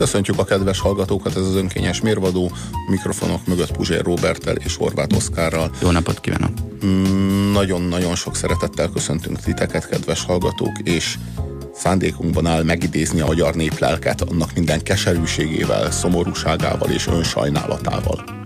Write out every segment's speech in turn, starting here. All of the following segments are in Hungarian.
Köszöntjük a kedves hallgatókat, ez az önkényes mérvadó, mikrofonok mögött Puzsér Robertel és Horváth Oszkárral. Jó napot kívánok! Mm, nagyon-nagyon sok szeretettel köszöntünk titeket, kedves hallgatók, és szándékunkban áll megidézni a magyar néplelket annak minden keserűségével, szomorúságával és önsajnálatával.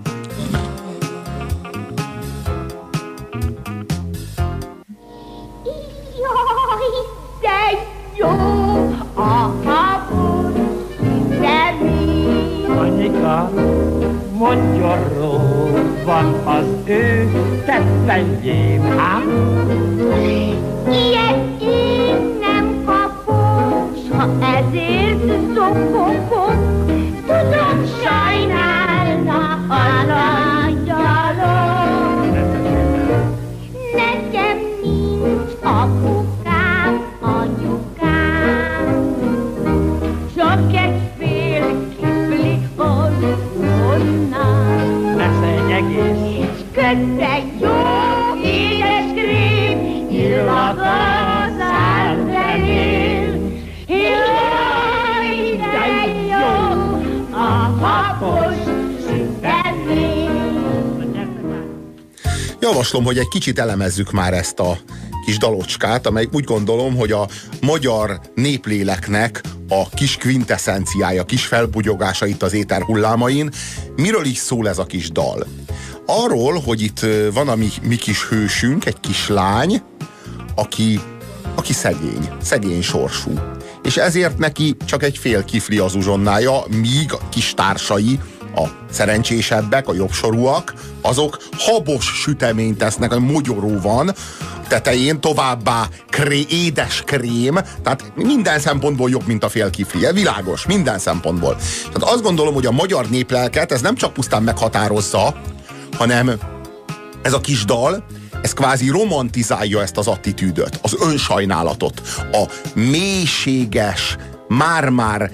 Ő tettején, ám? Ilyet én nem kapok, s ha ezért zokogok, Kötte jó édes krém, illat az árverél. Jaj, de jó a sütemény. Javaslom, hogy egy kicsit elemezzük már ezt a kis dalocskát, amely úgy gondolom, hogy a magyar népléleknek a kis quintessenciája, kis felbugyogása itt az éter hullámain. Miről is szól ez a kis dal? Arról, hogy itt van a mi, mi kis hősünk, egy kislány, aki, aki szegény, szegény sorsú. És ezért neki csak egy fél kifli az uzsonnája, míg a kis társai, a szerencsésebbek, a jobbsorúak, azok habos süteményt tesznek, a mogyoró van, tetején továbbá kré, édes krém, tehát minden szempontból jobb, mint a fél kifli. Világos, minden szempontból. Tehát azt gondolom, hogy a magyar néplelket ez nem csak pusztán meghatározza, hanem ez a kis dal, ez kvázi romantizálja ezt az attitűdöt, az önsajnálatot, a mélységes, már-már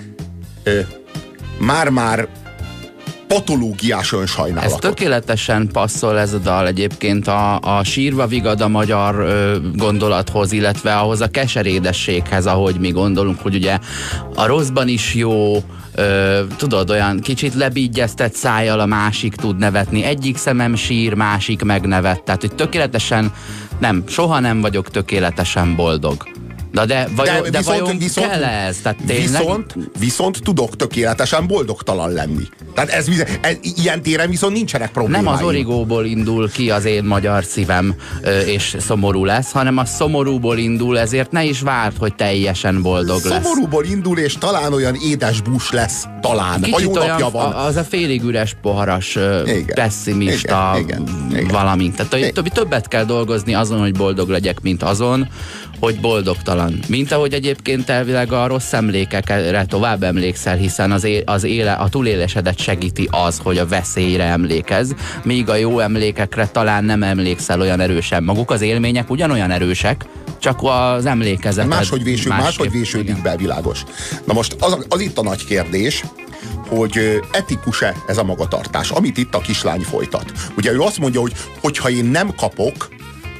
már-már patológiás Ez önsajnálatot. tökéletesen passzol ez a dal egyébként a, a sírva vigad a magyar ö, gondolathoz, illetve ahhoz a keserédességhez, ahogy mi gondolunk, hogy ugye a rosszban is jó, ö, tudod, olyan kicsit lebígyeztett szájjal a másik tud nevetni, egyik szemem sír, másik megnevet, tehát hogy tökéletesen nem, soha nem vagyok tökéletesen boldog. Na de, vajon, de, de vajon kell ez? Tehát tényleg, viszont, viszont tudok tökéletesen boldogtalan lenni. Tehát ez, ez, ilyen téren viszont nincsenek problémáim. Nem az origóból indul ki az én magyar szívem, és szomorú lesz, hanem a szomorúból indul, ezért ne is várd, hogy teljesen boldog lesz. Szomorúból indul, és talán olyan édes bús lesz, talán. ha jó napja van. a- az a félig üres poharas, Igen. pessimista Igen, igen, igen. valami. Tehát több, többet kell dolgozni azon, hogy boldog legyek, mint azon, hogy boldogtalan. Mint ahogy egyébként elvileg a rossz emlékekre tovább emlékszel, hiszen az, é, az éle, a túlélésedet segíti az, hogy a veszélyre emlékez, míg a jó emlékekre talán nem emlékszel olyan erősen. Maguk az élmények ugyanolyan erősek, csak az emlékezeted Máshogy, véső, másképp. máshogy vésődik be, világos. Na most az, az itt a nagy kérdés, hogy etikus-e ez a magatartás, amit itt a kislány folytat. Ugye ő azt mondja, hogy hogyha én nem kapok,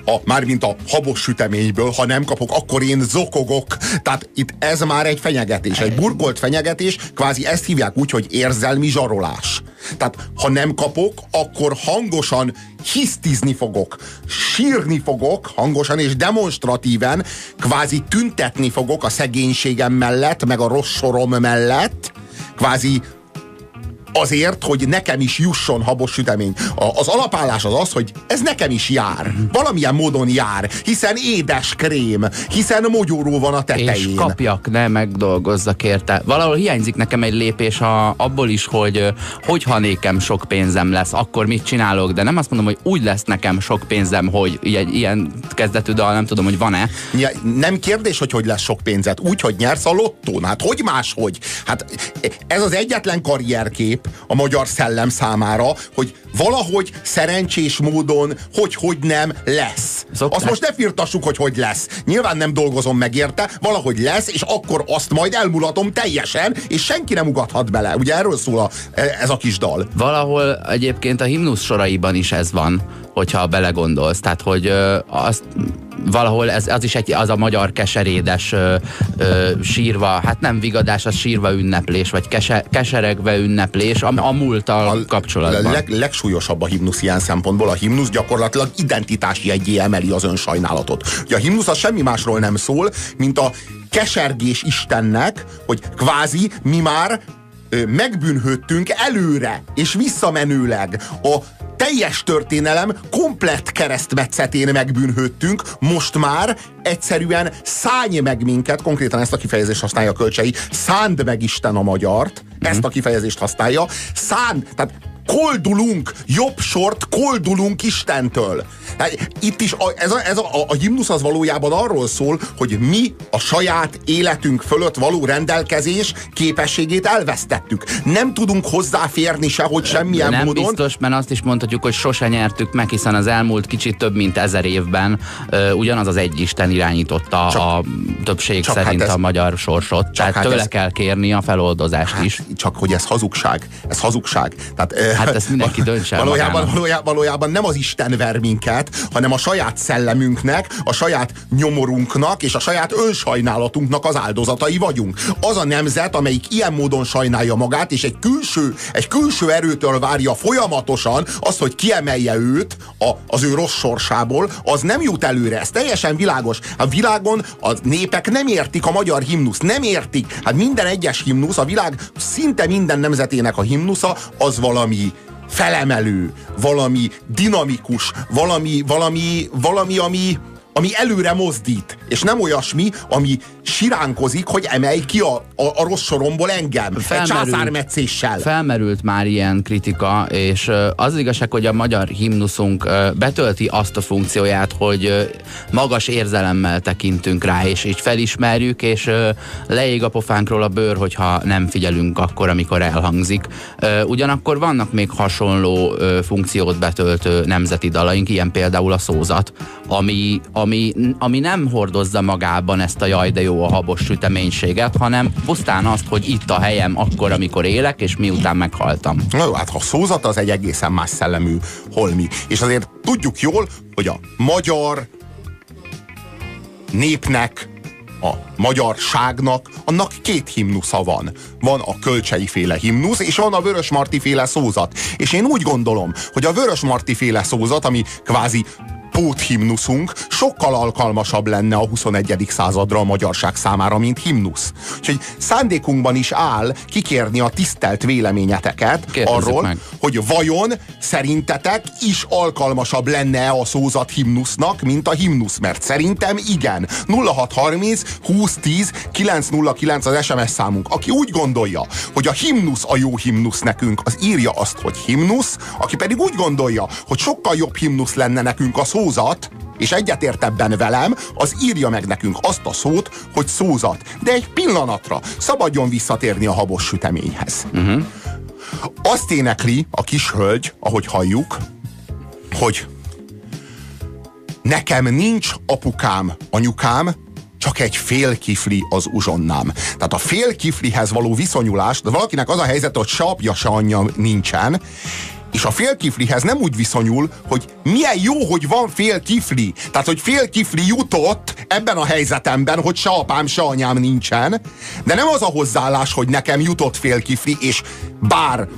a, mármint a habos süteményből, ha nem kapok, akkor én zokogok. Tehát itt ez már egy fenyegetés, egy burkolt fenyegetés, kvázi ezt hívják úgy, hogy érzelmi zsarolás. Tehát ha nem kapok, akkor hangosan hisztizni fogok, sírni fogok hangosan és demonstratíven, kvázi tüntetni fogok a szegénységem mellett, meg a rossz sorom mellett, kvázi azért, hogy nekem is jusson habos sütemény. A, az alapállás az az, hogy ez nekem is jár. Valamilyen módon jár, hiszen édes krém, hiszen mogyoró van a tetején. És kapjak, ne megdolgozzak érte. Valahol hiányzik nekem egy lépés a, abból is, hogy hogyha nékem sok pénzem lesz, akkor mit csinálok, de nem azt mondom, hogy úgy lesz nekem sok pénzem, hogy egy ilyen kezdetű dal, nem tudom, hogy van-e. Ny- Nem kérdés, hogy hogy lesz sok pénzed. Úgy, hogy nyersz a lottón. Hát hogy máshogy? Hát ez az egyetlen karrierkép a magyar szellem számára, hogy valahogy szerencsés módon, hogy hogy nem lesz. Szokták. Azt most ne firtassuk, hogy hogy lesz. Nyilván nem dolgozom meg érte, valahogy lesz, és akkor azt majd elmulatom teljesen, és senki nem ugathat bele. Ugye erről szól a, ez a kis dal. Valahol egyébként a himnusz soraiban is ez van, hogyha belegondolsz. Tehát, hogy ö, azt valahol ez, az is egy, az a magyar keserédes ö, ö, sírva, hát nem vigadás, az sírva ünneplés, vagy kese, keseregve ünneplés a, a múlttal kapcsolatban. Leg, legsúlyosabb a himnusz ilyen szempontból. A himnusz gyakorlatilag identitási jegyé emeli az önsajnálatot. Ugye a himnusz az semmi másról nem szól, mint a kesergés Istennek, hogy kvázi mi már megbűnhődtünk előre és visszamenőleg. A teljes történelem komplett keresztmetszetén megbűnhődtünk, most már egyszerűen szállj meg minket, konkrétan ezt a kifejezést használja a kölcsei, szánd meg Isten a magyart, ezt a kifejezést használja, szánd, tehát koldulunk, jobb sort koldulunk Istentől. Hát Itt is a, ez, a, ez a, a himnusz az valójában arról szól, hogy mi a saját életünk fölött való rendelkezés képességét elvesztettük. Nem tudunk hozzáférni sehogy semmilyen nem módon. biztos, mert azt is mondhatjuk, hogy sose nyertük meg, hiszen az elmúlt kicsit több mint ezer évben ö, ugyanaz az egy Isten irányította Csak- a többség csak szerint hát ez- a magyar sorsot. Tehát hát tőle ez- kell kérni a feloldozást Hát, is. Csak hogy ez hazugság. Ez hazugság. Tehát, Hát ezt mindenki döntse valójában, valójában, valójában nem az Isten ver minket, hanem a saját szellemünknek, a saját nyomorunknak és a saját önsajnálatunknak az áldozatai vagyunk. Az a nemzet, amelyik ilyen módon sajnálja magát, és egy külső, egy külső erőtől várja folyamatosan azt, hogy kiemelje őt a, az ő rossz sorsából, az nem jut előre. Ez teljesen világos. A világon a népek nem értik a magyar himnusz, nem értik. Hát minden egyes himnusz, a világ szinte minden nemzetének a himnusza, az valami felemelő, valami dinamikus, valami, valami, valami, ami, ami előre mozdít, és nem olyasmi, ami siránkozik, hogy emelj ki a, a, a rossz soromból engem, egy Felmerült. császármetszéssel. Felmerült már ilyen kritika, és az igazság, hogy a magyar himnuszunk betölti azt a funkcióját, hogy magas érzelemmel tekintünk rá, és így felismerjük, és leég a pofánkról a bőr, hogyha nem figyelünk akkor, amikor elhangzik. Ugyanakkor vannak még hasonló funkciót betöltő nemzeti dalaink, ilyen például a szózat, ami, ami, ami nem hordozza magában ezt a jaj, de jó a habos süteménységet, hanem pusztán azt, hogy itt a helyem akkor, amikor élek, és miután meghaltam. Na jó, hát a szózat az egy egészen más szellemű holmi. És azért tudjuk jól, hogy a magyar népnek, a magyarságnak, annak két himnusza van. Van a kölcsei féle himnusz, és van a Vörös Marti féle szózat. És én úgy gondolom, hogy a Vörös Marti féle szózat, ami kvázi póthimnuszunk sokkal alkalmasabb lenne a 21. századra a magyarság számára, mint himnusz. Úgyhogy szándékunkban is áll kikérni a tisztelt véleményeteket Kérdezzük arról, meg. hogy vajon szerintetek is alkalmasabb lenne a szózat himnusznak, mint a himnusz, mert szerintem igen. 0630 2010 909 az SMS számunk. Aki úgy gondolja, hogy a himnusz a jó himnusz nekünk, az írja azt, hogy himnusz, aki pedig úgy gondolja, hogy sokkal jobb himnusz lenne nekünk a szózat, és egyetért ebben velem, az írja meg nekünk azt a szót, hogy szózat. De egy pillanatra szabadjon visszatérni a habos süteményhez. Uh-huh. Azt énekli a kis hölgy, ahogy halljuk, hogy nekem nincs apukám, anyukám, csak egy fél kifli az uzsonnám. Tehát a fél kiflihez való viszonyulás, de valakinek az a helyzet, hogy se apja, se anyja nincsen, és a fél kiflihez nem úgy viszonyul, hogy milyen jó, hogy van fél kifli. Tehát, hogy fél kifli jutott ebben a helyzetemben, hogy se apám, se anyám nincsen, de nem az a hozzáállás, hogy nekem jutott fél kifli, és bár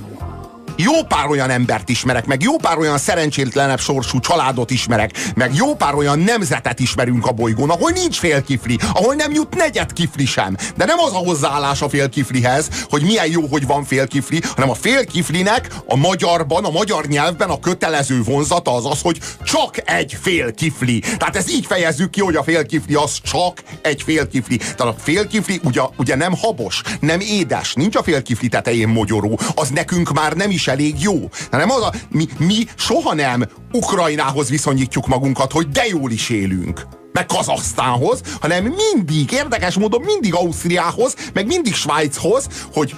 jó pár olyan embert ismerek, meg jó pár olyan szerencsétlenebb sorsú családot ismerek, meg jó pár olyan nemzetet ismerünk a bolygón, ahol nincs félkifli, ahol nem jut negyed kifli sem. De nem az a hozzáállás a félkiflihez, hogy milyen jó, hogy van félkifli, hanem a félkiflinek a magyarban, a magyar nyelvben a kötelező vonzata az az, hogy csak egy félkifli. Tehát ezt így fejezzük ki, hogy a félkifli az csak egy félkifli. Tehát a félkifli ugye, ugye nem habos, nem édes, nincs a félkifli tetején mogyoró, az nekünk már nem is elég jó. Nem az a, mi, mi soha nem Ukrajnához viszonyítjuk magunkat, hogy de jól is élünk meg Kazasztánhoz, hanem mindig, érdekes módon mindig Ausztriához, meg mindig Svájchoz, hogy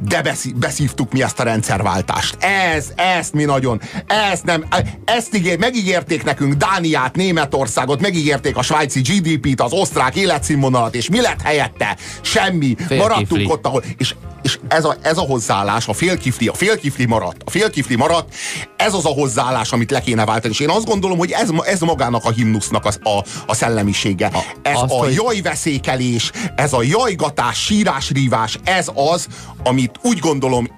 de beszí, beszívtuk mi ezt a rendszerváltást. Ez, ezt mi nagyon, ezt nem, ezt ígér, megígérték nekünk Dániát, Németországot, megígérték a svájci GDP-t, az osztrák életszínvonalat, és mi lett helyette? Semmi. Félkifli. Maradtunk ott, ahol, és, és ez, a, ez a hozzáállás, a félkifli, a félkifli maradt, a félkifli maradt, ez az a hozzáállás, amit le kéne váltani. És én azt gondolom, hogy ez, ez magának a himnusznak a, a, a szellemisége. Ez azt, a jajveszékelés, ez a jajgatás, sírásrívás, ez az, amit úgy gondolom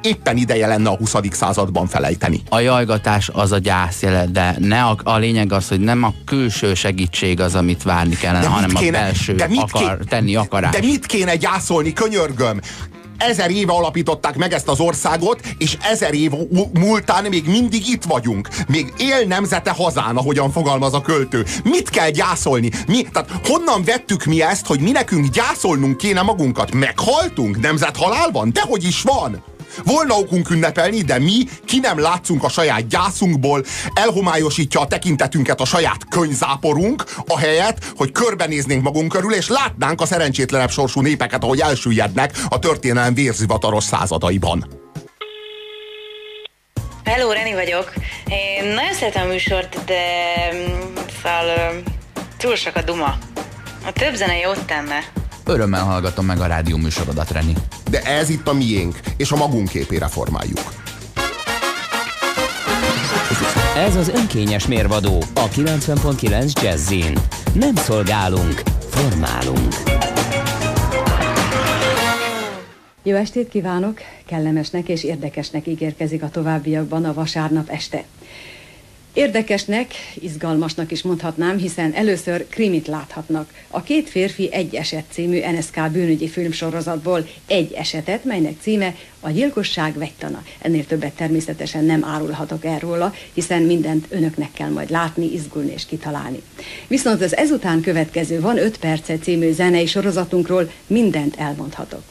éppen ideje lenne a 20. században felejteni. A jajgatás az a gyászjele, de ne a, a lényeg az, hogy nem a külső segítség az, amit várni kellene, De hanem kéne- a belső de mit akar, ké- tenni akarás. De mit kéne gyászolni, könyörgöm? Ezer éve alapították meg ezt az országot, és ezer év múltán még mindig itt vagyunk. Még él nemzete hazán, ahogyan fogalmaz a költő. Mit kell gyászolni? Mi, tehát honnan vettük mi ezt, hogy mi nekünk gyászolnunk kéne magunkat? Meghaltunk? Nemzethalál van? Dehogy is van! Volna okunk ünnepelni, de mi ki nem látszunk a saját gyászunkból, elhomályosítja a tekintetünket a saját könyzáporunk, ahelyett, hogy körbenéznénk magunk körül, és látnánk a szerencsétlenebb sorsú népeket, ahogy elsüllyednek a történelem vérzivataros századaiban. Hello, Reni vagyok. Én nagyon szeretem a műsort, de mm, szóval túl sok a duma. A több zene jót tenne. Örömmel hallgatom meg a rádió műsorodat, Reni. De ez itt a miénk, és a magunk képére formáljuk. Ez az önkényes mérvadó a 90.9 Jazzin. Nem szolgálunk, formálunk. Jó estét kívánok! Kellemesnek és érdekesnek ígérkezik a továbbiakban a vasárnap este. Érdekesnek, izgalmasnak is mondhatnám, hiszen először krimit láthatnak. A két férfi egy eset című NSK bűnügyi filmsorozatból egy esetet, melynek címe a gyilkosság vegytana. Ennél többet természetesen nem árulhatok erről, hiszen mindent önöknek kell majd látni, izgulni és kitalálni. Viszont az ezután következő Van 5 perce című zenei sorozatunkról mindent elmondhatok.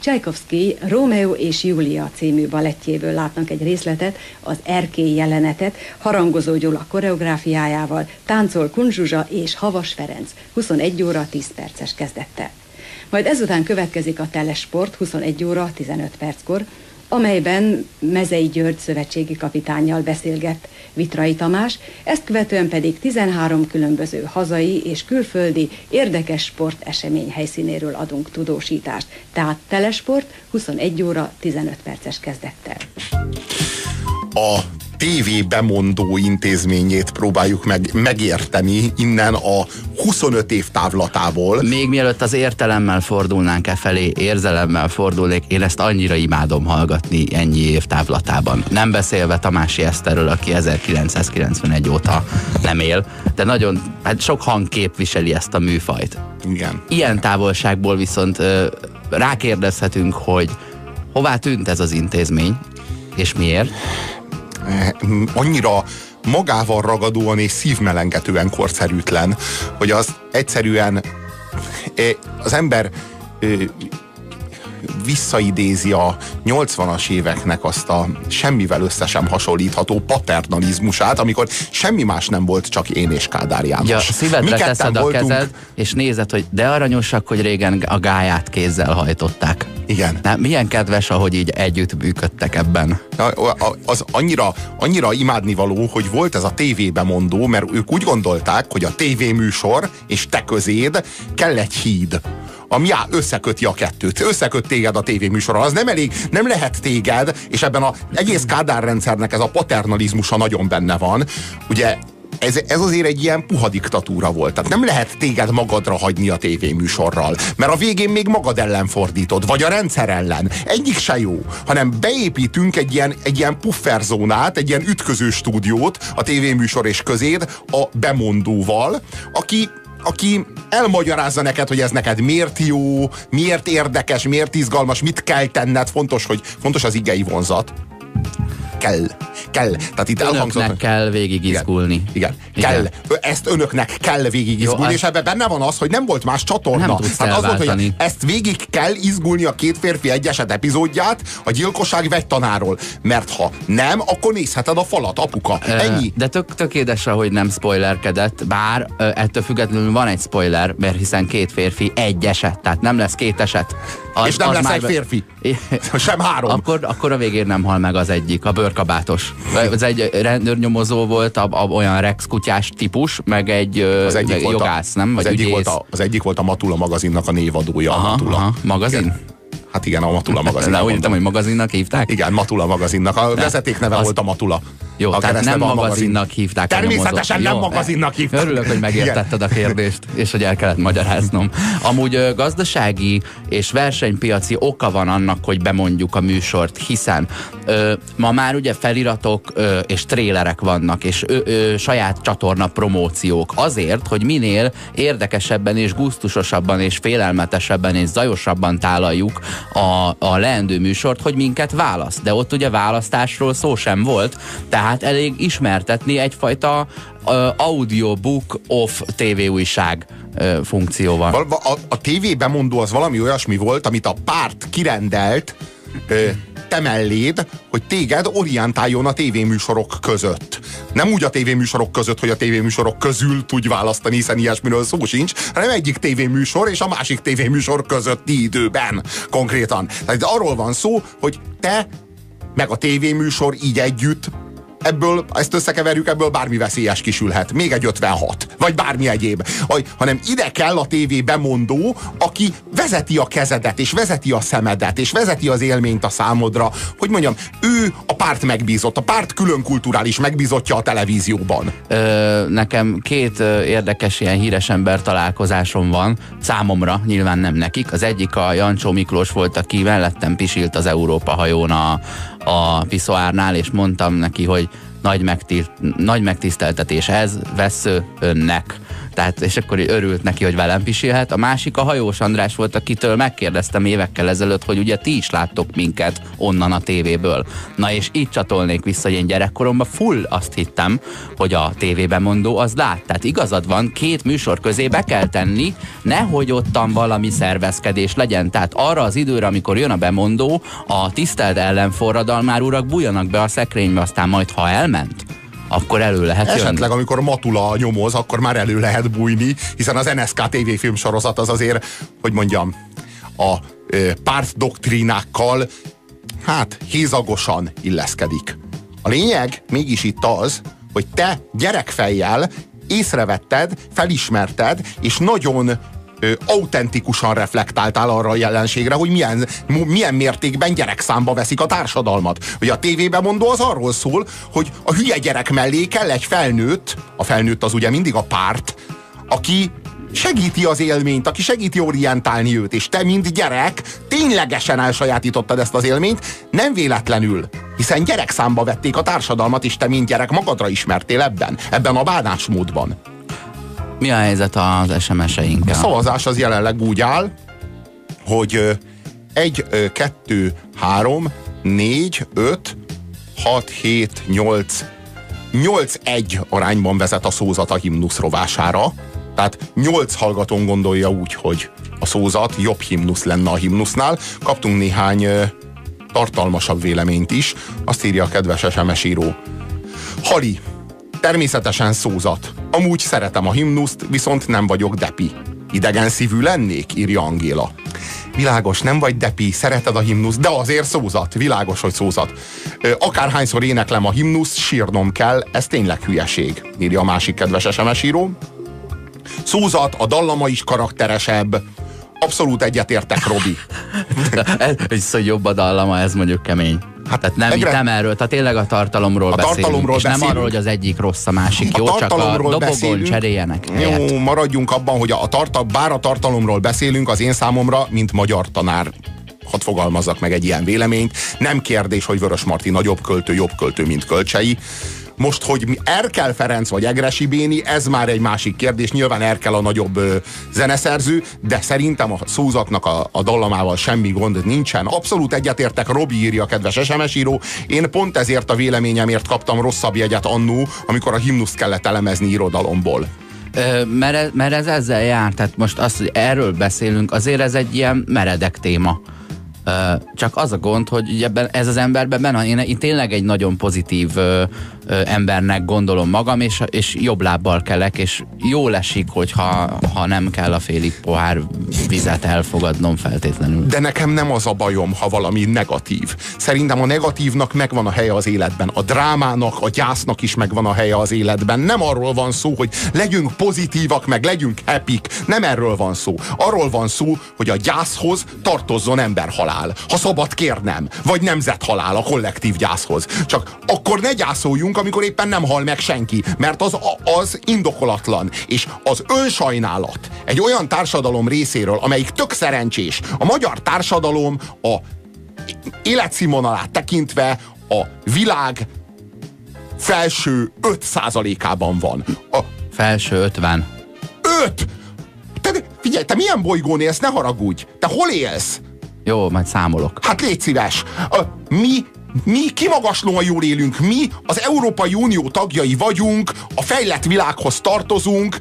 Csajkovszki Rómeó és Júlia című balettjéből látnak egy részletet, az erkély jelenetet, harangozó Gyula koreográfiájával, táncol Kunzsuzsa és Havas Ferenc 21 óra 10 perces kezdettel. Majd ezután következik a Telesport 21 óra 15 perckor, amelyben Mezei György szövetségi kapitánnyal beszélget Vitrai Tamás, ezt követően pedig 13 különböző hazai és külföldi érdekes sportesemény helyszínéről adunk tudósítást. Tehát Telesport 21 óra 15 perces kezdettel. a TV bemondó intézményét próbáljuk meg, megérteni innen a 25 év távlatából. Még mielőtt az értelemmel fordulnánk e felé, érzelemmel fordulnék, én ezt annyira imádom hallgatni ennyi év távlatában. Nem beszélve Tamási Eszterről, aki 1991 óta nem él, de nagyon, hát sok hang képviseli ezt a műfajt. Igen. Ilyen távolságból viszont ö, rákérdezhetünk, hogy hová tűnt ez az intézmény, és miért? Eh, annyira magával ragadóan és szívmelengetően korszerűtlen, hogy az egyszerűen eh, az ember eh, visszaidézi a 80-as éveknek azt a semmivel össze sem hasonlítható paternalizmusát, amikor semmi más nem volt, csak én és Kádár János. Ja, szívedre teszed a voltunk- kezed, és nézed, hogy de aranyosak, hogy régen a gáját kézzel hajtották. Igen. Nem, milyen kedves, ahogy így együtt működtek ebben. Az annyira, annyira imádnivaló, hogy volt ez a tévébe mondó, mert ők úgy gondolták, hogy a tévéműsor és te közéd kell egy híd ami á, összeköti a kettőt, összeköt téged a tévéműsorral. Az nem elég, nem lehet téged, és ebben az egész Kádár rendszernek ez a paternalizmusa nagyon benne van. Ugye ez, ez azért egy ilyen puha diktatúra volt. Tehát nem lehet téged magadra hagyni a tévéműsorral, mert a végén még magad ellen fordítod, vagy a rendszer ellen. Egyik se jó, hanem beépítünk egy ilyen, egy ilyen pufferzónát, egy ilyen ütköző stúdiót a tévéműsor és közéd a bemondóval, aki aki elmagyarázza neked, hogy ez neked miért jó, miért érdekes, miért izgalmas, mit kell tenned, fontos, hogy fontos az igei vonzat kell. Kell. Tehát itt elhangzott, Önöknek kell végig izgulni. igen, Igen. kell. Ö, Ezt önöknek kell végig izgulni, az- és ebben benne van az, hogy nem volt más csatorna. Nem tudsz hát az volt, hogy ezt végig kell izgulni a két férfi egyeset epizódját a gyilkosság vegytanáról. Mert ha nem, akkor nézheted a falat, apuka. Ennyi. De tök, tök édes, hogy nem spoilerkedett, bár ettől függetlenül van egy spoiler, mert hiszen két férfi egy eset, tehát nem lesz két eset. Az, És nem lesz egy be- férfi. Sem három. Akkor, akkor a végén nem hal meg az egyik, a bőrkabátos. Ez egy rendőrnyomozó volt, a, a, olyan Rex kutyás típus, meg egy, az egyik meg volt jogász, a, nem? az Vagy egyik, volt a, az egyik volt a Matula magazinnak a névadója. a Aha, Matula. aha, magazin? Hát igen, a Matula magazin. Na, úgy értem, hogy magazinnak hívták? Igen, Matula magazinnak. A vezetékneve az- volt a Matula. Jó, a tehát nem magazinnak hívták. Természetesen nem Jó, magazinnak hívták. Örülök, hogy megértetted a kérdést, és hogy el kellett magyaráznom. Amúgy gazdasági és versenypiaci oka van annak, hogy bemondjuk a műsort, hiszen ö, ma már ugye feliratok ö, és trélerek vannak, és ö, ö, saját csatorna promóciók. Azért, hogy minél érdekesebben és gusztusosabban és félelmetesebben és zajosabban tálaljuk a, a leendő műsort, hogy minket választ. De ott ugye választásról szó sem volt, tehát elég ismertetni egyfajta ö, audiobook of tévéújság ö, funkcióval. Val- A, a TV bemondó az valami olyasmi volt, amit a párt kirendelt ö, te melléd, hogy téged orientáljon a tévéműsorok között. Nem úgy a tévéműsorok között, hogy a tévéműsorok közül tudj választani, hiszen ilyesmiről szó sincs, hanem egyik tévéműsor és a másik tévéműsor közötti időben konkrétan. Tehát arról van szó, hogy te meg a tévéműsor így együtt ebből, ezt összekeverjük, ebből bármi veszélyes kisülhet. Még egy 56, vagy bármi egyéb. Hanem ide kell a tévé bemondó, aki vezeti a kezedet, és vezeti a szemedet, és vezeti az élményt a számodra. Hogy mondjam, ő a párt megbízott, a párt külön kulturális megbízottja a televízióban. Ö, nekem két érdekes ilyen híres ember találkozásom van, számomra, nyilván nem nekik. Az egyik a Jancsó Miklós volt, aki mellettem pisilt az Európa hajón a, a piszoárnál, és mondtam neki, hogy nagy, megti, nagy megtiszteltetés ez, vesző önnek. Tehát, és akkor örült neki, hogy velem pisilhet. A másik a hajós András volt, akitől megkérdeztem évekkel ezelőtt, hogy ugye ti is láttok minket onnan a tévéből. Na és így csatolnék vissza, hogy én gyerekkoromban full azt hittem, hogy a tévében mondó az lát. Tehát igazad van, két műsor közé be kell tenni, nehogy ottan valami szervezkedés legyen. Tehát arra az időre, amikor jön a bemondó, a tisztelt ellenforradalmár urak bújjanak be a szekrénybe, aztán majd ha elment, akkor elő lehet jönni. Esetleg, amikor Matula nyomoz, akkor már elő lehet bújni, hiszen az NSK TV filmsorozat az azért, hogy mondjam, a párt doktrínákkal hát hézagosan illeszkedik. A lényeg mégis itt az, hogy te gyerekfejjel észrevetted, felismerted, és nagyon ö, autentikusan reflektáltál arra a jelenségre, hogy milyen, milyen mértékben gyerekszámba veszik a társadalmat. Ugye a tévében mondó az arról szól, hogy a hülye gyerek mellé kell egy felnőtt, a felnőtt az ugye mindig a párt, aki segíti az élményt, aki segíti orientálni őt, és te, mint gyerek, ténylegesen elsajátítottad ezt az élményt, nem véletlenül, hiszen gyerekszámba vették a társadalmat, és te, mint gyerek, magadra ismertél ebben, ebben a bánásmódban. Mi a helyzet az A SMS-einkkel? szavazás az jelenleg úgy áll, hogy ö, egy, ö, kettő, három, négy, öt, hat, hét, nyolc, nyolc egy arányban vezet a szózat a himnusz rovására. Tehát nyolc hallgatón gondolja úgy, hogy a szózat jobb himnusz lenne a himnusznál. Kaptunk néhány tartalmasabb véleményt is. Azt írja a kedves SMS író. Hali, természetesen szózat. Amúgy szeretem a himnuszt, viszont nem vagyok depi. Idegen szívű lennék, írja Angéla. Világos, nem vagy depi, szereted a himnusz, de azért szózat. Világos, hogy szózat. Akárhányszor éneklem a himnusz, sírnom kell, ez tényleg hülyeség, írja a másik kedves SMS író. Szózat, a dallama is karakteresebb. Abszolút egyetértek, Robi. ez, viszont jobb a dallama, ez mondjuk kemény. Hát, tehát nem, Egre- nem erről, tehát tényleg a tartalomról A beszélünk, tartalomról és nem beszélünk. arról, hogy az egyik rossz, a másik jó, csak a dobogon beszélünk. cseréljenek helyet. Jó, maradjunk abban, hogy a tartal, bár a tartalomról beszélünk, az én számomra, mint magyar tanár, hadd fogalmazzak meg egy ilyen véleményt, nem kérdés, hogy Vörös Marti nagyobb költő, jobb költő, mint Kölcsei. Most, hogy Erkel Ferenc vagy Egresi Béni, ez már egy másik kérdés. Nyilván Erkel a nagyobb ö, zeneszerző, de szerintem a szózatnak a, a dallamával semmi gond nincsen. Abszolút egyetértek, Robi írja, kedves SMS író. Én pont ezért a véleményemért kaptam rosszabb jegyet annó, amikor a himnuszt kellett elemezni irodalomból. Ö, mert, ez- mert ez ezzel jár, tehát most azt, hogy erről beszélünk, azért ez egy ilyen meredek téma. Csak az a gond, hogy ebben, ez az emberben benne, én, én tényleg egy nagyon pozitív ö, ö, embernek gondolom magam, és, és jobb lábbal kelek, és jól esik, hogyha ha nem kell a félig pohár vizet elfogadnom feltétlenül. De nekem nem az a bajom, ha valami negatív. Szerintem a negatívnak megvan a helye az életben. A drámának, a gyásznak is megvan a helye az életben. Nem arról van szó, hogy legyünk pozitívak, meg legyünk happy Nem erről van szó. Arról van szó, hogy a gyászhoz tartozzon emberhalál. Ha szabad kérnem. Vagy nemzethalál a kollektív gyászhoz. Csak akkor ne gyászoljunk, amikor éppen nem hal meg senki. Mert az, az indokolatlan. És az önsajnálat egy olyan társadalom részéről, amelyik tök szerencsés. A magyar társadalom a életszínvonalát tekintve a világ felső 5%-ában van. A Felső 50. 5! Te, figyelj, te milyen bolygón élsz? Ne haragudj! Te hol élsz? Jó, majd számolok. Hát légy szíves! Mi mi kimagaslóan jól élünk, mi az Európai Unió tagjai vagyunk, a fejlett világhoz tartozunk,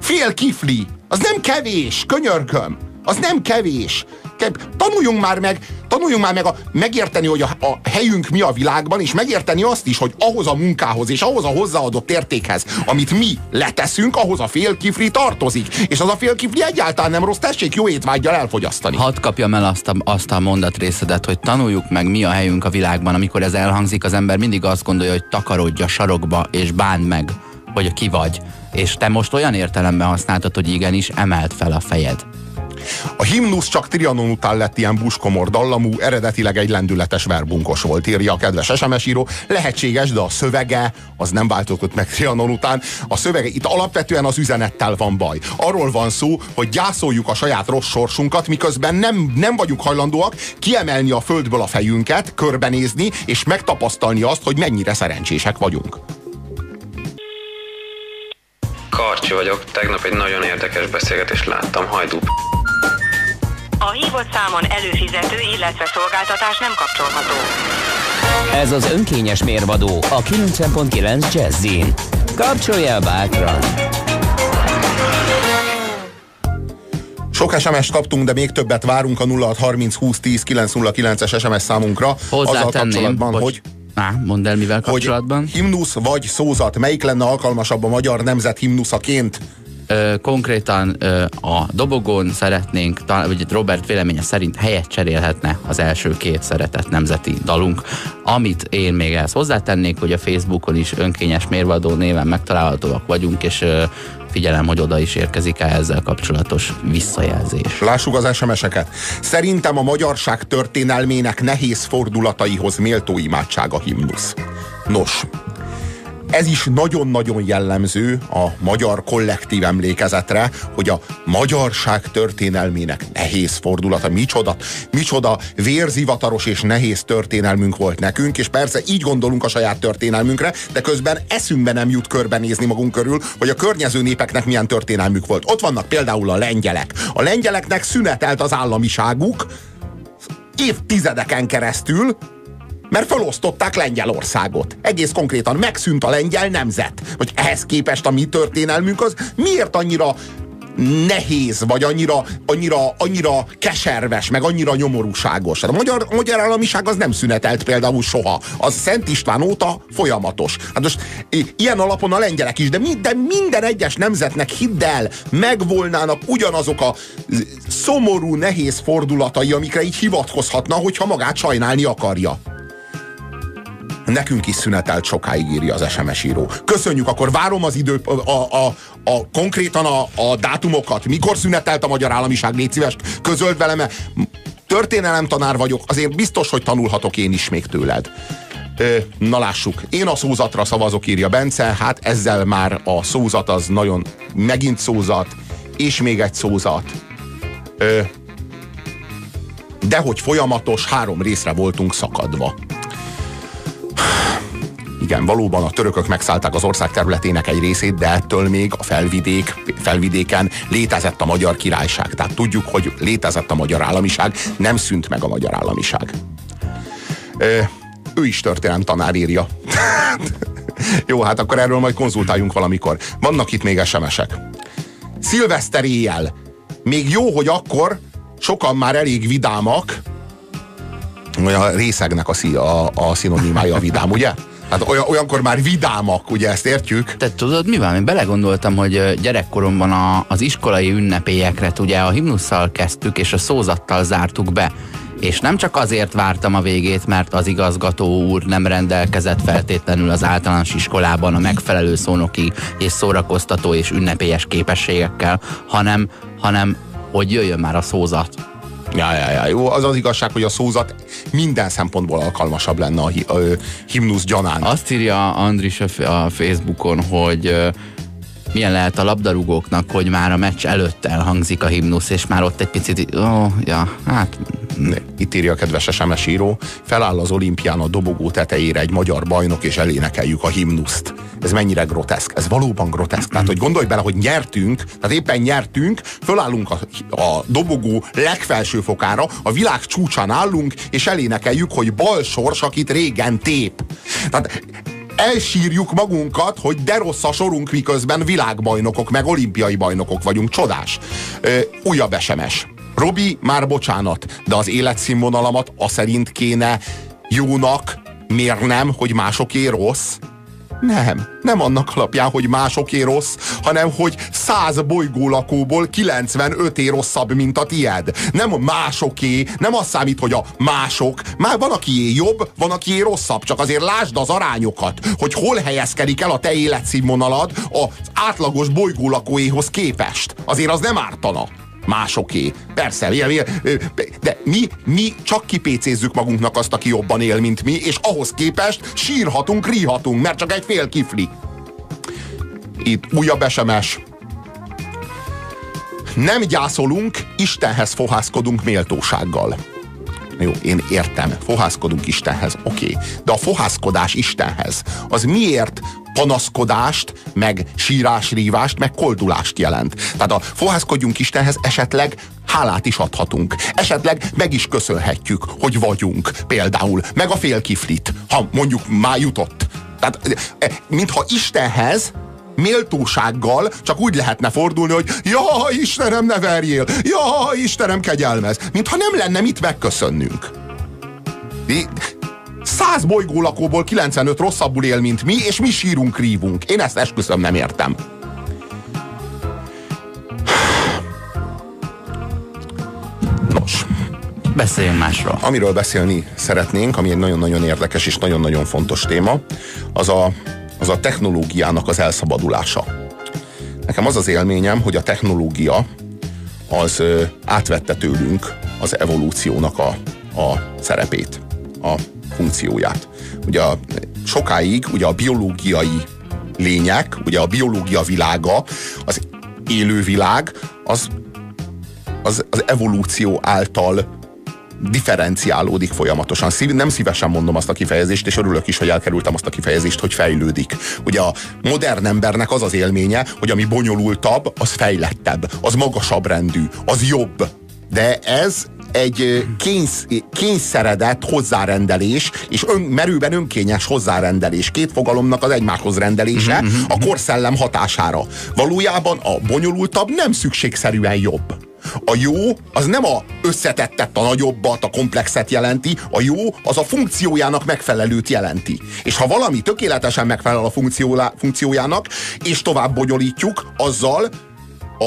fél kifli, az nem kevés, könyörgöm, az nem kevés. Ke- Tanuljunk már meg, tanuljunk már meg a, megérteni, hogy a, a helyünk mi a világban, és megérteni azt is, hogy ahhoz a munkához és ahhoz a hozzáadott értékhez, amit mi leteszünk, ahhoz a fél kifli tartozik. És az a fél kifli egyáltalán nem rossz, tessék jó étvágyjal elfogyasztani. Hadd kapjam el azt a, azt a mondatrészedet, hogy tanuljuk meg, mi a helyünk a világban. Amikor ez elhangzik, az ember mindig azt gondolja, hogy takarodj a sarokba, és bánd meg, hogy ki vagy. És te most olyan értelemben használtad, hogy igenis emelt fel a fejed. A himnusz csak Trianon után lett ilyen buskomor dallamú, eredetileg egy lendületes verbunkos volt, írja a kedves SMS író. Lehetséges, de a szövege az nem változott meg Trianon után. A szövege itt alapvetően az üzenettel van baj. Arról van szó, hogy gyászoljuk a saját rossz sorsunkat, miközben nem, nem vagyunk hajlandóak kiemelni a földből a fejünket, körbenézni, és megtapasztalni azt, hogy mennyire szerencsések vagyunk. Karcsi vagyok, tegnap egy nagyon érdekes beszélgetést láttam, hajdú. A hívott számon előfizető, illetve szolgáltatás nem kapcsolható. Ez az önkényes mérvadó a 90.9 Jazzin. Kapcsolja bátran! Sok SMS kaptunk, de még többet várunk a 0630 20 10 909-es SMS számunkra. Azzal Hozzátenném, kapcsolatban, bocs. hogy Á, mondd el, mivel kapcsolatban. hogy himnusz vagy szózat, melyik lenne alkalmasabb a magyar nemzet himnuszaként? Konkrétan a dobogón szeretnénk, vagy Robert véleménye szerint helyet cserélhetne az első két szeretett nemzeti dalunk. Amit én még ehhez hozzátennék, hogy a Facebookon is önkényes mérvadó néven megtalálhatóak vagyunk, és figyelem, hogy oda is érkezik el ezzel kapcsolatos visszajelzés. Lássuk az SMS-eket. Szerintem a magyarság történelmének nehéz fordulataihoz méltó imádság a himnusz. Nos, ez is nagyon-nagyon jellemző a magyar kollektív emlékezetre, hogy a magyarság történelmének nehéz fordulata. Micsoda, micsoda vérzivataros és nehéz történelmünk volt nekünk, és persze így gondolunk a saját történelmünkre, de közben eszünkbe nem jut körbenézni magunk körül, hogy a környező népeknek milyen történelmük volt. Ott vannak például a lengyelek. A lengyeleknek szünetelt az államiságuk évtizedeken keresztül, mert felosztották Lengyelországot. Egész konkrétan megszűnt a lengyel nemzet. Hogy ehhez képest a mi történelmünk az miért annyira nehéz, vagy annyira, annyira, annyira keserves, meg annyira nyomorúságos. Hát a magyar, a magyar államiság az nem szünetelt például soha. Az Szent István óta folyamatos. Hát most ilyen alapon a lengyelek is, de, mi, de minden egyes nemzetnek hidd el, megvolnának ugyanazok a szomorú, nehéz fordulatai, amikre így hivatkozhatna, hogyha magát sajnálni akarja. Nekünk is szünetelt sokáig írja az SMS író. Köszönjük, akkor várom az idő, a, a, a, konkrétan a, a dátumokat. Mikor szünetelt a magyar államiság? Légy szíves, közöld velem, mert történelem tanár vagyok, azért biztos, hogy tanulhatok én is még tőled. Ö, na lássuk, én a szózatra szavazok, írja Bence, hát ezzel már a szózat az nagyon, megint szózat, és még egy szózat. De hogy folyamatos, három részre voltunk szakadva. Igen, valóban a törökök megszállták az ország területének egy részét, de ettől még a felvidék, felvidéken létezett a magyar királyság. Tehát tudjuk, hogy létezett a magyar államiság, nem szűnt meg a magyar államiság. Ö, ő is történelem tanár írja. Jó, hát akkor erről majd konzultáljunk valamikor. Vannak itt még SMS-ek. Szilveszter éjjel. Még jó, hogy akkor sokan már elég vidámak, olyan részegnek a, szí, a, a szinonimája a vidám, ugye? Hát olyan, olyankor már vidámak, ugye ezt értjük? Te tudod mi van? Én belegondoltam, hogy gyerekkoromban a, az iskolai ünnepélyekre ugye a himnusszal kezdtük, és a szózattal zártuk be. És nem csak azért vártam a végét, mert az igazgató úr nem rendelkezett feltétlenül az általános iskolában a megfelelő szónoki és szórakoztató és ünnepélyes képességekkel, hanem, hanem hogy jöjjön már a szózat. Ja, ja, ja. Jó, az az igazság, hogy a szózat minden szempontból alkalmasabb lenne a, hi, a, himnusz gyanán. Azt írja Andris a, a Facebookon, hogy milyen lehet a labdarúgóknak, hogy már a meccs előtt elhangzik a himnusz, és már ott egy picit, ó, ja, hát Itt írja a kedves SMS író, feláll az olimpián a dobogó tetejére egy magyar bajnok, és elénekeljük a himnuszt. Ez mennyire groteszk? Ez valóban groteszk. Tehát, hogy gondolj bele, hogy nyertünk, tehát éppen nyertünk, fölállunk a, a dobogó legfelső fokára, a világ csúcsán állunk, és elénekeljük, hogy bal sors, akit régen tép. Tehát elsírjuk magunkat, hogy de rossz a sorunk, miközben világbajnokok, meg olimpiai bajnokok vagyunk. Csodás. Ö, újabb SMS. Robi, már bocsánat, de az életszínvonalamat a szerint kéne jónak mérnem, hogy másoké rossz? Nem, nem annak alapján, hogy másoké rossz, hanem hogy 100 bolygólakóból 95 é rosszabb, mint a tied. Nem másoké, nem az számít, hogy a mások, már van, akié jobb, van, akié rosszabb, csak azért lásd az arányokat, hogy hol helyezkedik el a te életszínvonalad az átlagos bolygólakóéhoz képest. Azért az nem ártana másoké. Persze, de mi, mi csak kipécézzük magunknak azt, aki jobban él, mint mi, és ahhoz képest sírhatunk, ríhatunk, mert csak egy fél kifli. Itt újabb SMS. Nem gyászolunk, Istenhez fohászkodunk méltósággal. Jó, én értem, fohászkodunk Istenhez, oké. Okay. De a fohászkodás Istenhez, az miért panaszkodást, meg sírásrívást, meg koldulást jelent? Tehát a fohászkodjunk Istenhez esetleg hálát is adhatunk. Esetleg meg is köszönhetjük, hogy vagyunk. Például, meg a félkiflit, ha mondjuk már jutott. Tehát, eh, mintha Istenhez méltósággal csak úgy lehetne fordulni, hogy ja, Istenem, ne verjél! Ja, Istenem, kegyelmez! Mintha nem lenne mit megköszönnünk. Száz bolygólakóból 95 rosszabbul él, mint mi, és mi sírunk, rívunk. Én ezt esküszöm nem értem. Nos, beszéljünk másról. amiről beszélni szeretnénk, ami egy nagyon-nagyon érdekes és nagyon-nagyon fontos téma, az a, az a technológiának az elszabadulása. Nekem az az élményem, hogy a technológia az átvette tőlünk az evolúciónak a, a szerepét, a funkcióját. Ugye a, sokáig ugye a biológiai lények, ugye a biológia világa, az élővilág, az, az, az evolúció által differenciálódik folyamatosan. Szív, nem szívesen mondom azt a kifejezést, és örülök is, hogy elkerültem azt a kifejezést, hogy fejlődik. Ugye a modern embernek az az élménye, hogy ami bonyolultabb, az fejlettebb, az magasabb rendű, az jobb. De ez egy kénysz, kényszeredett hozzárendelés, és ön, merőben önkényes hozzárendelés. Két fogalomnak az egymáshoz rendelése a korszellem hatására. Valójában a bonyolultabb nem szükségszerűen jobb. A jó az nem a összetettet, a nagyobbat, a komplexet jelenti, a jó az a funkciójának megfelelőt jelenti. És ha valami tökéletesen megfelel a funkciójának, és tovább bonyolítjuk, azzal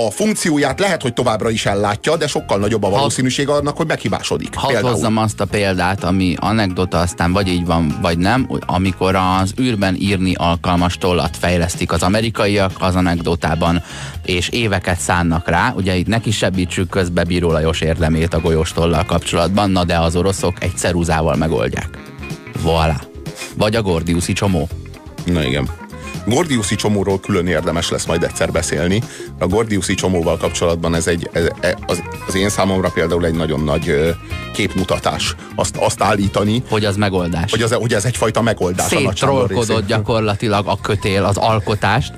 a funkcióját lehet, hogy továbbra is ellátja, de sokkal nagyobb a valószínűség annak, hogy meghibásodik. Hadd hozzam azt a példát, ami anekdota, aztán vagy így van, vagy nem, amikor az űrben írni alkalmas tollat fejlesztik az amerikaiak az anekdotában, és éveket szánnak rá, ugye itt neki sebbítsük közbe Bíró Lajos érdemét a golyós tollal kapcsolatban, na de az oroszok egy ceruzával megoldják. Voilà. Vagy a Gordiuszi csomó. Na igen. Gordiuszi csomóról külön érdemes lesz majd egyszer beszélni. A Gordiuszi csomóval kapcsolatban ez egy, ez, az, az én számomra például egy nagyon nagy képmutatás. Azt, azt állítani, Hogy az megoldás. hogy, az, hogy ez egyfajta megoldás Széttrollkodott gyakorlatilag a kötél, az alkotást.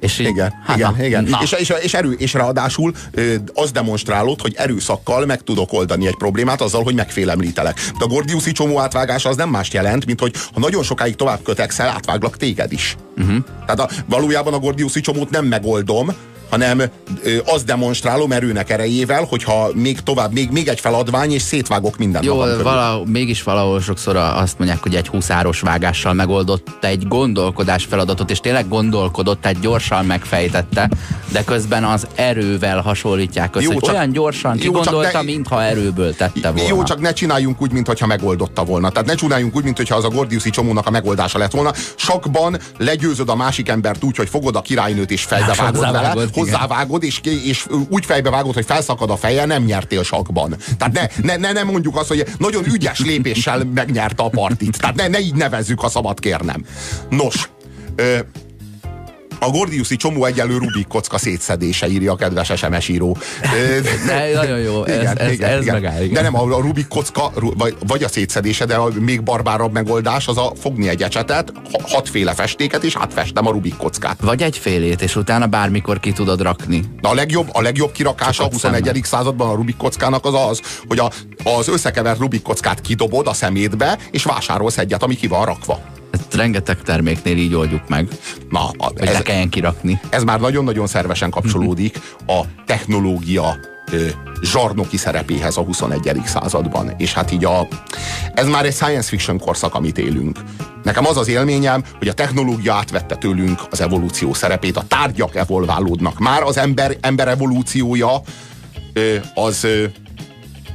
És így, Igen, hát igen, na, igen. Na, És, és, és, erő, és ráadásul ö, azt demonstrálod, hogy erőszakkal meg tudok oldani egy problémát azzal, hogy megfélemlítelek. De a Gordiuszi csomó átvágása az nem mást jelent, mint hogy ha nagyon sokáig tovább kötekszel, átváglak téged is. Uh-huh. Tehát a, valójában a Gordiuszi csomót nem megoldom, hanem ö, azt demonstrálom erőnek erejével, hogyha még tovább, még, még egy feladvány, és szétvágok minden Jó, magam valahol, mégis valahol sokszor azt mondják, hogy egy huszáros vágással megoldott egy gondolkodás feladatot, és tényleg gondolkodott, tehát gyorsan megfejtette, de közben az erővel hasonlítják össze, Jó, csak- olyan gyorsan kigondolta, ne- mintha erőből tette volna. Jó, csak ne csináljunk úgy, mintha megoldotta volna. Tehát ne csináljunk úgy, mintha az a Gordiuszi csomónak a megoldása lett volna. Sakban legyőzöd a másik embert úgy, hogy fogod a királynőt és fejbevágod vele, hozzávágod, és, és úgy fejbevágod, hogy felszakad a feje, nem nyertél sakban. Tehát ne, ne, ne, ne mondjuk azt, hogy nagyon ügyes lépéssel megnyerte a partit. Tehát ne, ne így nevezzük, ha szabad kérnem. Nos, ö, a Gordiuszi csomó egyelő Rubik kocka szétszedése, írja a kedves SMS író. De nagyon jó, ez, ez, ez megáll. igen. de nem, a, Rubik kocka, vagy, vagy a szétszedése, de a még barbárabb megoldás az a fogni egy ecsetet, ha- hatféle festéket, és átfestem a Rubik kockát. Vagy egy félét, és utána bármikor ki tudod rakni. De a legjobb, a legjobb kirakása a Csak ott 21. szemmel. században a Rubik kockának az az, hogy a, az összekevert Rubik kockát kidobod a szemétbe, és vásárolsz egyet, ami ki van rakva. Ezt rengeteg terméknél így oldjuk meg, Na, a, hogy ez, le kelljen kirakni. ez már nagyon-nagyon szervesen kapcsolódik a technológia zsarnoki szerepéhez a 21. században. És hát így a, ez már egy science fiction korszak, amit élünk. Nekem az az élményem, hogy a technológia átvette tőlünk az evolúció szerepét, a tárgyak evolválódnak. Már az ember, ember evolúciója az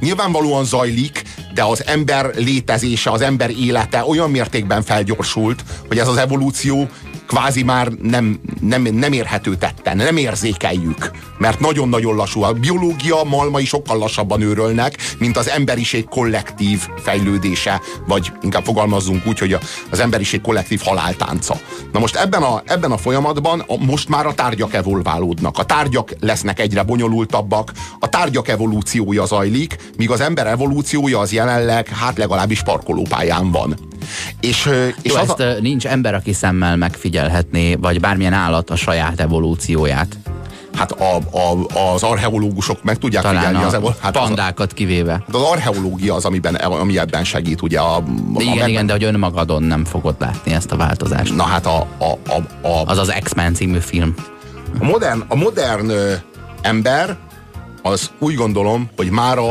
nyilvánvalóan zajlik, de az ember létezése, az ember élete olyan mértékben felgyorsult, hogy ez az evolúció kvázi már nem, nem, nem érhető tetten, nem érzékeljük, mert nagyon-nagyon lassú. A biológia malmai sokkal lassabban őrölnek, mint az emberiség kollektív fejlődése, vagy inkább fogalmazzunk úgy, hogy az emberiség kollektív haláltánca. Na most ebben a, ebben a folyamatban a, most már a tárgyak evolválódnak. A tárgyak lesznek egyre bonyolultabbak, a tárgyak evolúciója zajlik, míg az ember evolúciója az jelenleg, hát legalábbis parkolópályán van. És, és Jó, az ezt a, nincs ember, aki szemmel megfigyelhetné, vagy bármilyen állat a saját evolúcióját. hát a, a, az archeológusok meg tudják Talán figyelni a az evol- hát az, pandákat kivéve. hát az archeológia az, amiben, ami ebben segít, ugye a, a De igen, meg- igen, de hogy önmagadon nem fogod látni ezt a változást. Na hát a, a, a, a, Az az X-Men című film. A modern, a modern ö, ember az úgy gondolom, hogy mára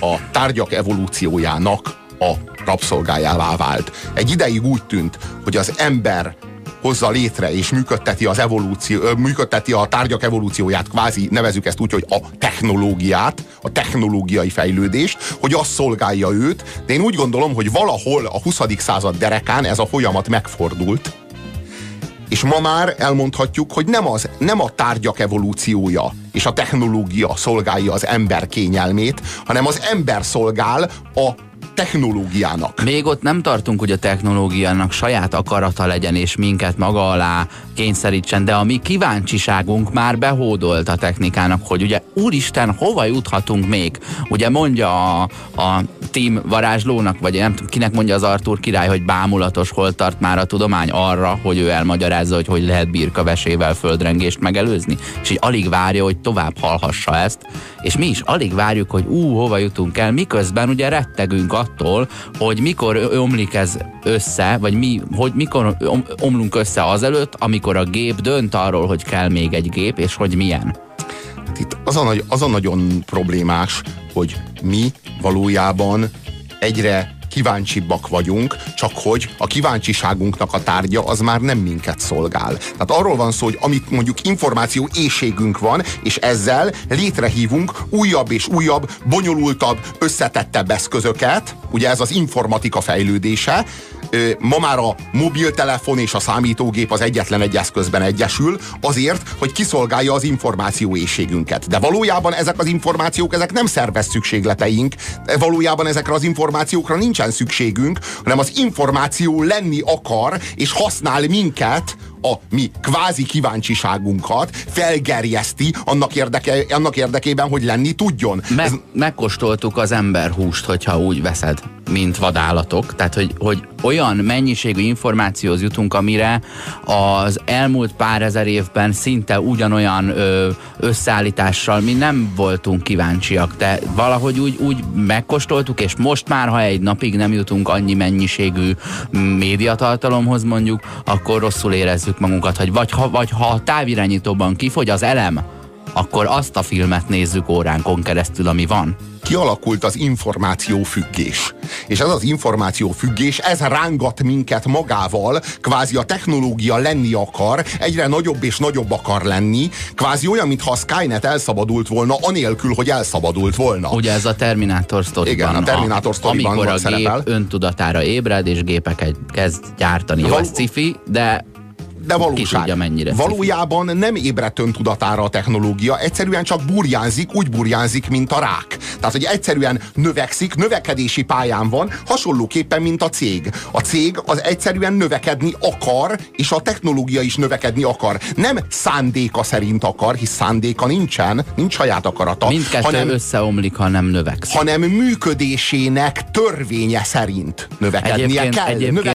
a tárgyak evolúciójának a rabszolgájává vált. Egy ideig úgy tűnt, hogy az ember hozza létre és működteti az evolúció, működteti a tárgyak evolúcióját, kvázi nevezük ezt úgy, hogy a technológiát, a technológiai fejlődést, hogy az szolgálja őt, de én úgy gondolom, hogy valahol a 20. század derekán ez a folyamat megfordult, és ma már elmondhatjuk, hogy nem, az, nem a tárgyak evolúciója és a technológia szolgálja az ember kényelmét, hanem az ember szolgál a technológiának. Még ott nem tartunk, hogy a technológiának saját akarata legyen, és minket maga alá kényszerítsen, de a mi kíváncsiságunk már behódolt a technikának, hogy ugye úristen, hova juthatunk még? Ugye mondja a, a Tim varázslónak, vagy nem tudom, kinek mondja az Artur király, hogy bámulatos, hol tart már a tudomány arra, hogy ő elmagyarázza, hogy hogy lehet birkavesével földrengést megelőzni, és így alig várja, hogy tovább hallhassa ezt, és mi is alig várjuk, hogy ú, hova jutunk el, miközben ugye rettegünk attól, hogy mikor ömlik ez össze, vagy mi, hogy mikor om, omlunk össze azelőtt, amikor a gép dönt arról, hogy kell még egy gép, és hogy milyen. Itt az a, nagy, az a nagyon problémás, hogy mi valójában egyre kíváncsibbak vagyunk, csak hogy a kíváncsiságunknak a tárgya az már nem minket szolgál. Tehát arról van szó, hogy amit mondjuk információ éjségünk van, és ezzel létrehívunk újabb és újabb, bonyolultabb, összetettebb eszközöket, ugye ez az informatika fejlődése, ma már a mobiltelefon és a számítógép az egyetlen egy eszközben egyesül, azért, hogy kiszolgálja az információ éjségünket. De valójában ezek az információk, ezek nem szerves szükségleteink, valójában ezekre az információkra nincsen szükségünk, hanem az információ lenni akar, és használ minket a mi kvázi kíváncsiságunkat felgerjeszti annak, érdeke, annak érdekében, hogy lenni tudjon. Me- megkóstoltuk az emberhúst, hogyha úgy veszed, mint vadállatok. Tehát, hogy, hogy olyan mennyiségű információhoz jutunk, amire az elmúlt pár ezer évben szinte ugyanolyan ö, összeállítással mi nem voltunk kíváncsiak, de valahogy úgy, úgy megkóstoltuk, és most már, ha egy napig nem jutunk annyi mennyiségű médiatartalomhoz mondjuk, akkor rosszul érezzük magunkat, hogy vagy ha, vagy ha a távirányítóban kifogy az elem, akkor azt a filmet nézzük óránkon keresztül, ami van. kialakult az információfüggés. És ez az információfüggés, ez rángat minket magával, kvázi a technológia lenni akar, egyre nagyobb és nagyobb akar lenni, kvázi olyan, mintha a Skynet elszabadult volna, anélkül, hogy elszabadult volna. Ugye ez a Terminátor sztoriban. Igen, a Terminátor sztoriban Amikor a szerepel. gép öntudatára ébred, és gépeket kezd gyártani. Jó, Val- ez cifi, de de valóság. Tudja, mennyire. Valójában nem ébredt öntudatára a technológia, egyszerűen csak burjánzik, úgy burjánzik, mint a rák. Tehát, hogy egyszerűen növekszik, növekedési pályán van, hasonlóképpen, mint a cég. A cég az egyszerűen növekedni akar, és a technológia is növekedni akar. Nem szándéka szerint akar, hisz szándéka nincsen, nincs saját akarata, mindkettő hanem, összeomlik, ha nem növekszik. hanem működésének törvénye szerint növekednie Egyébként- kell. egyébként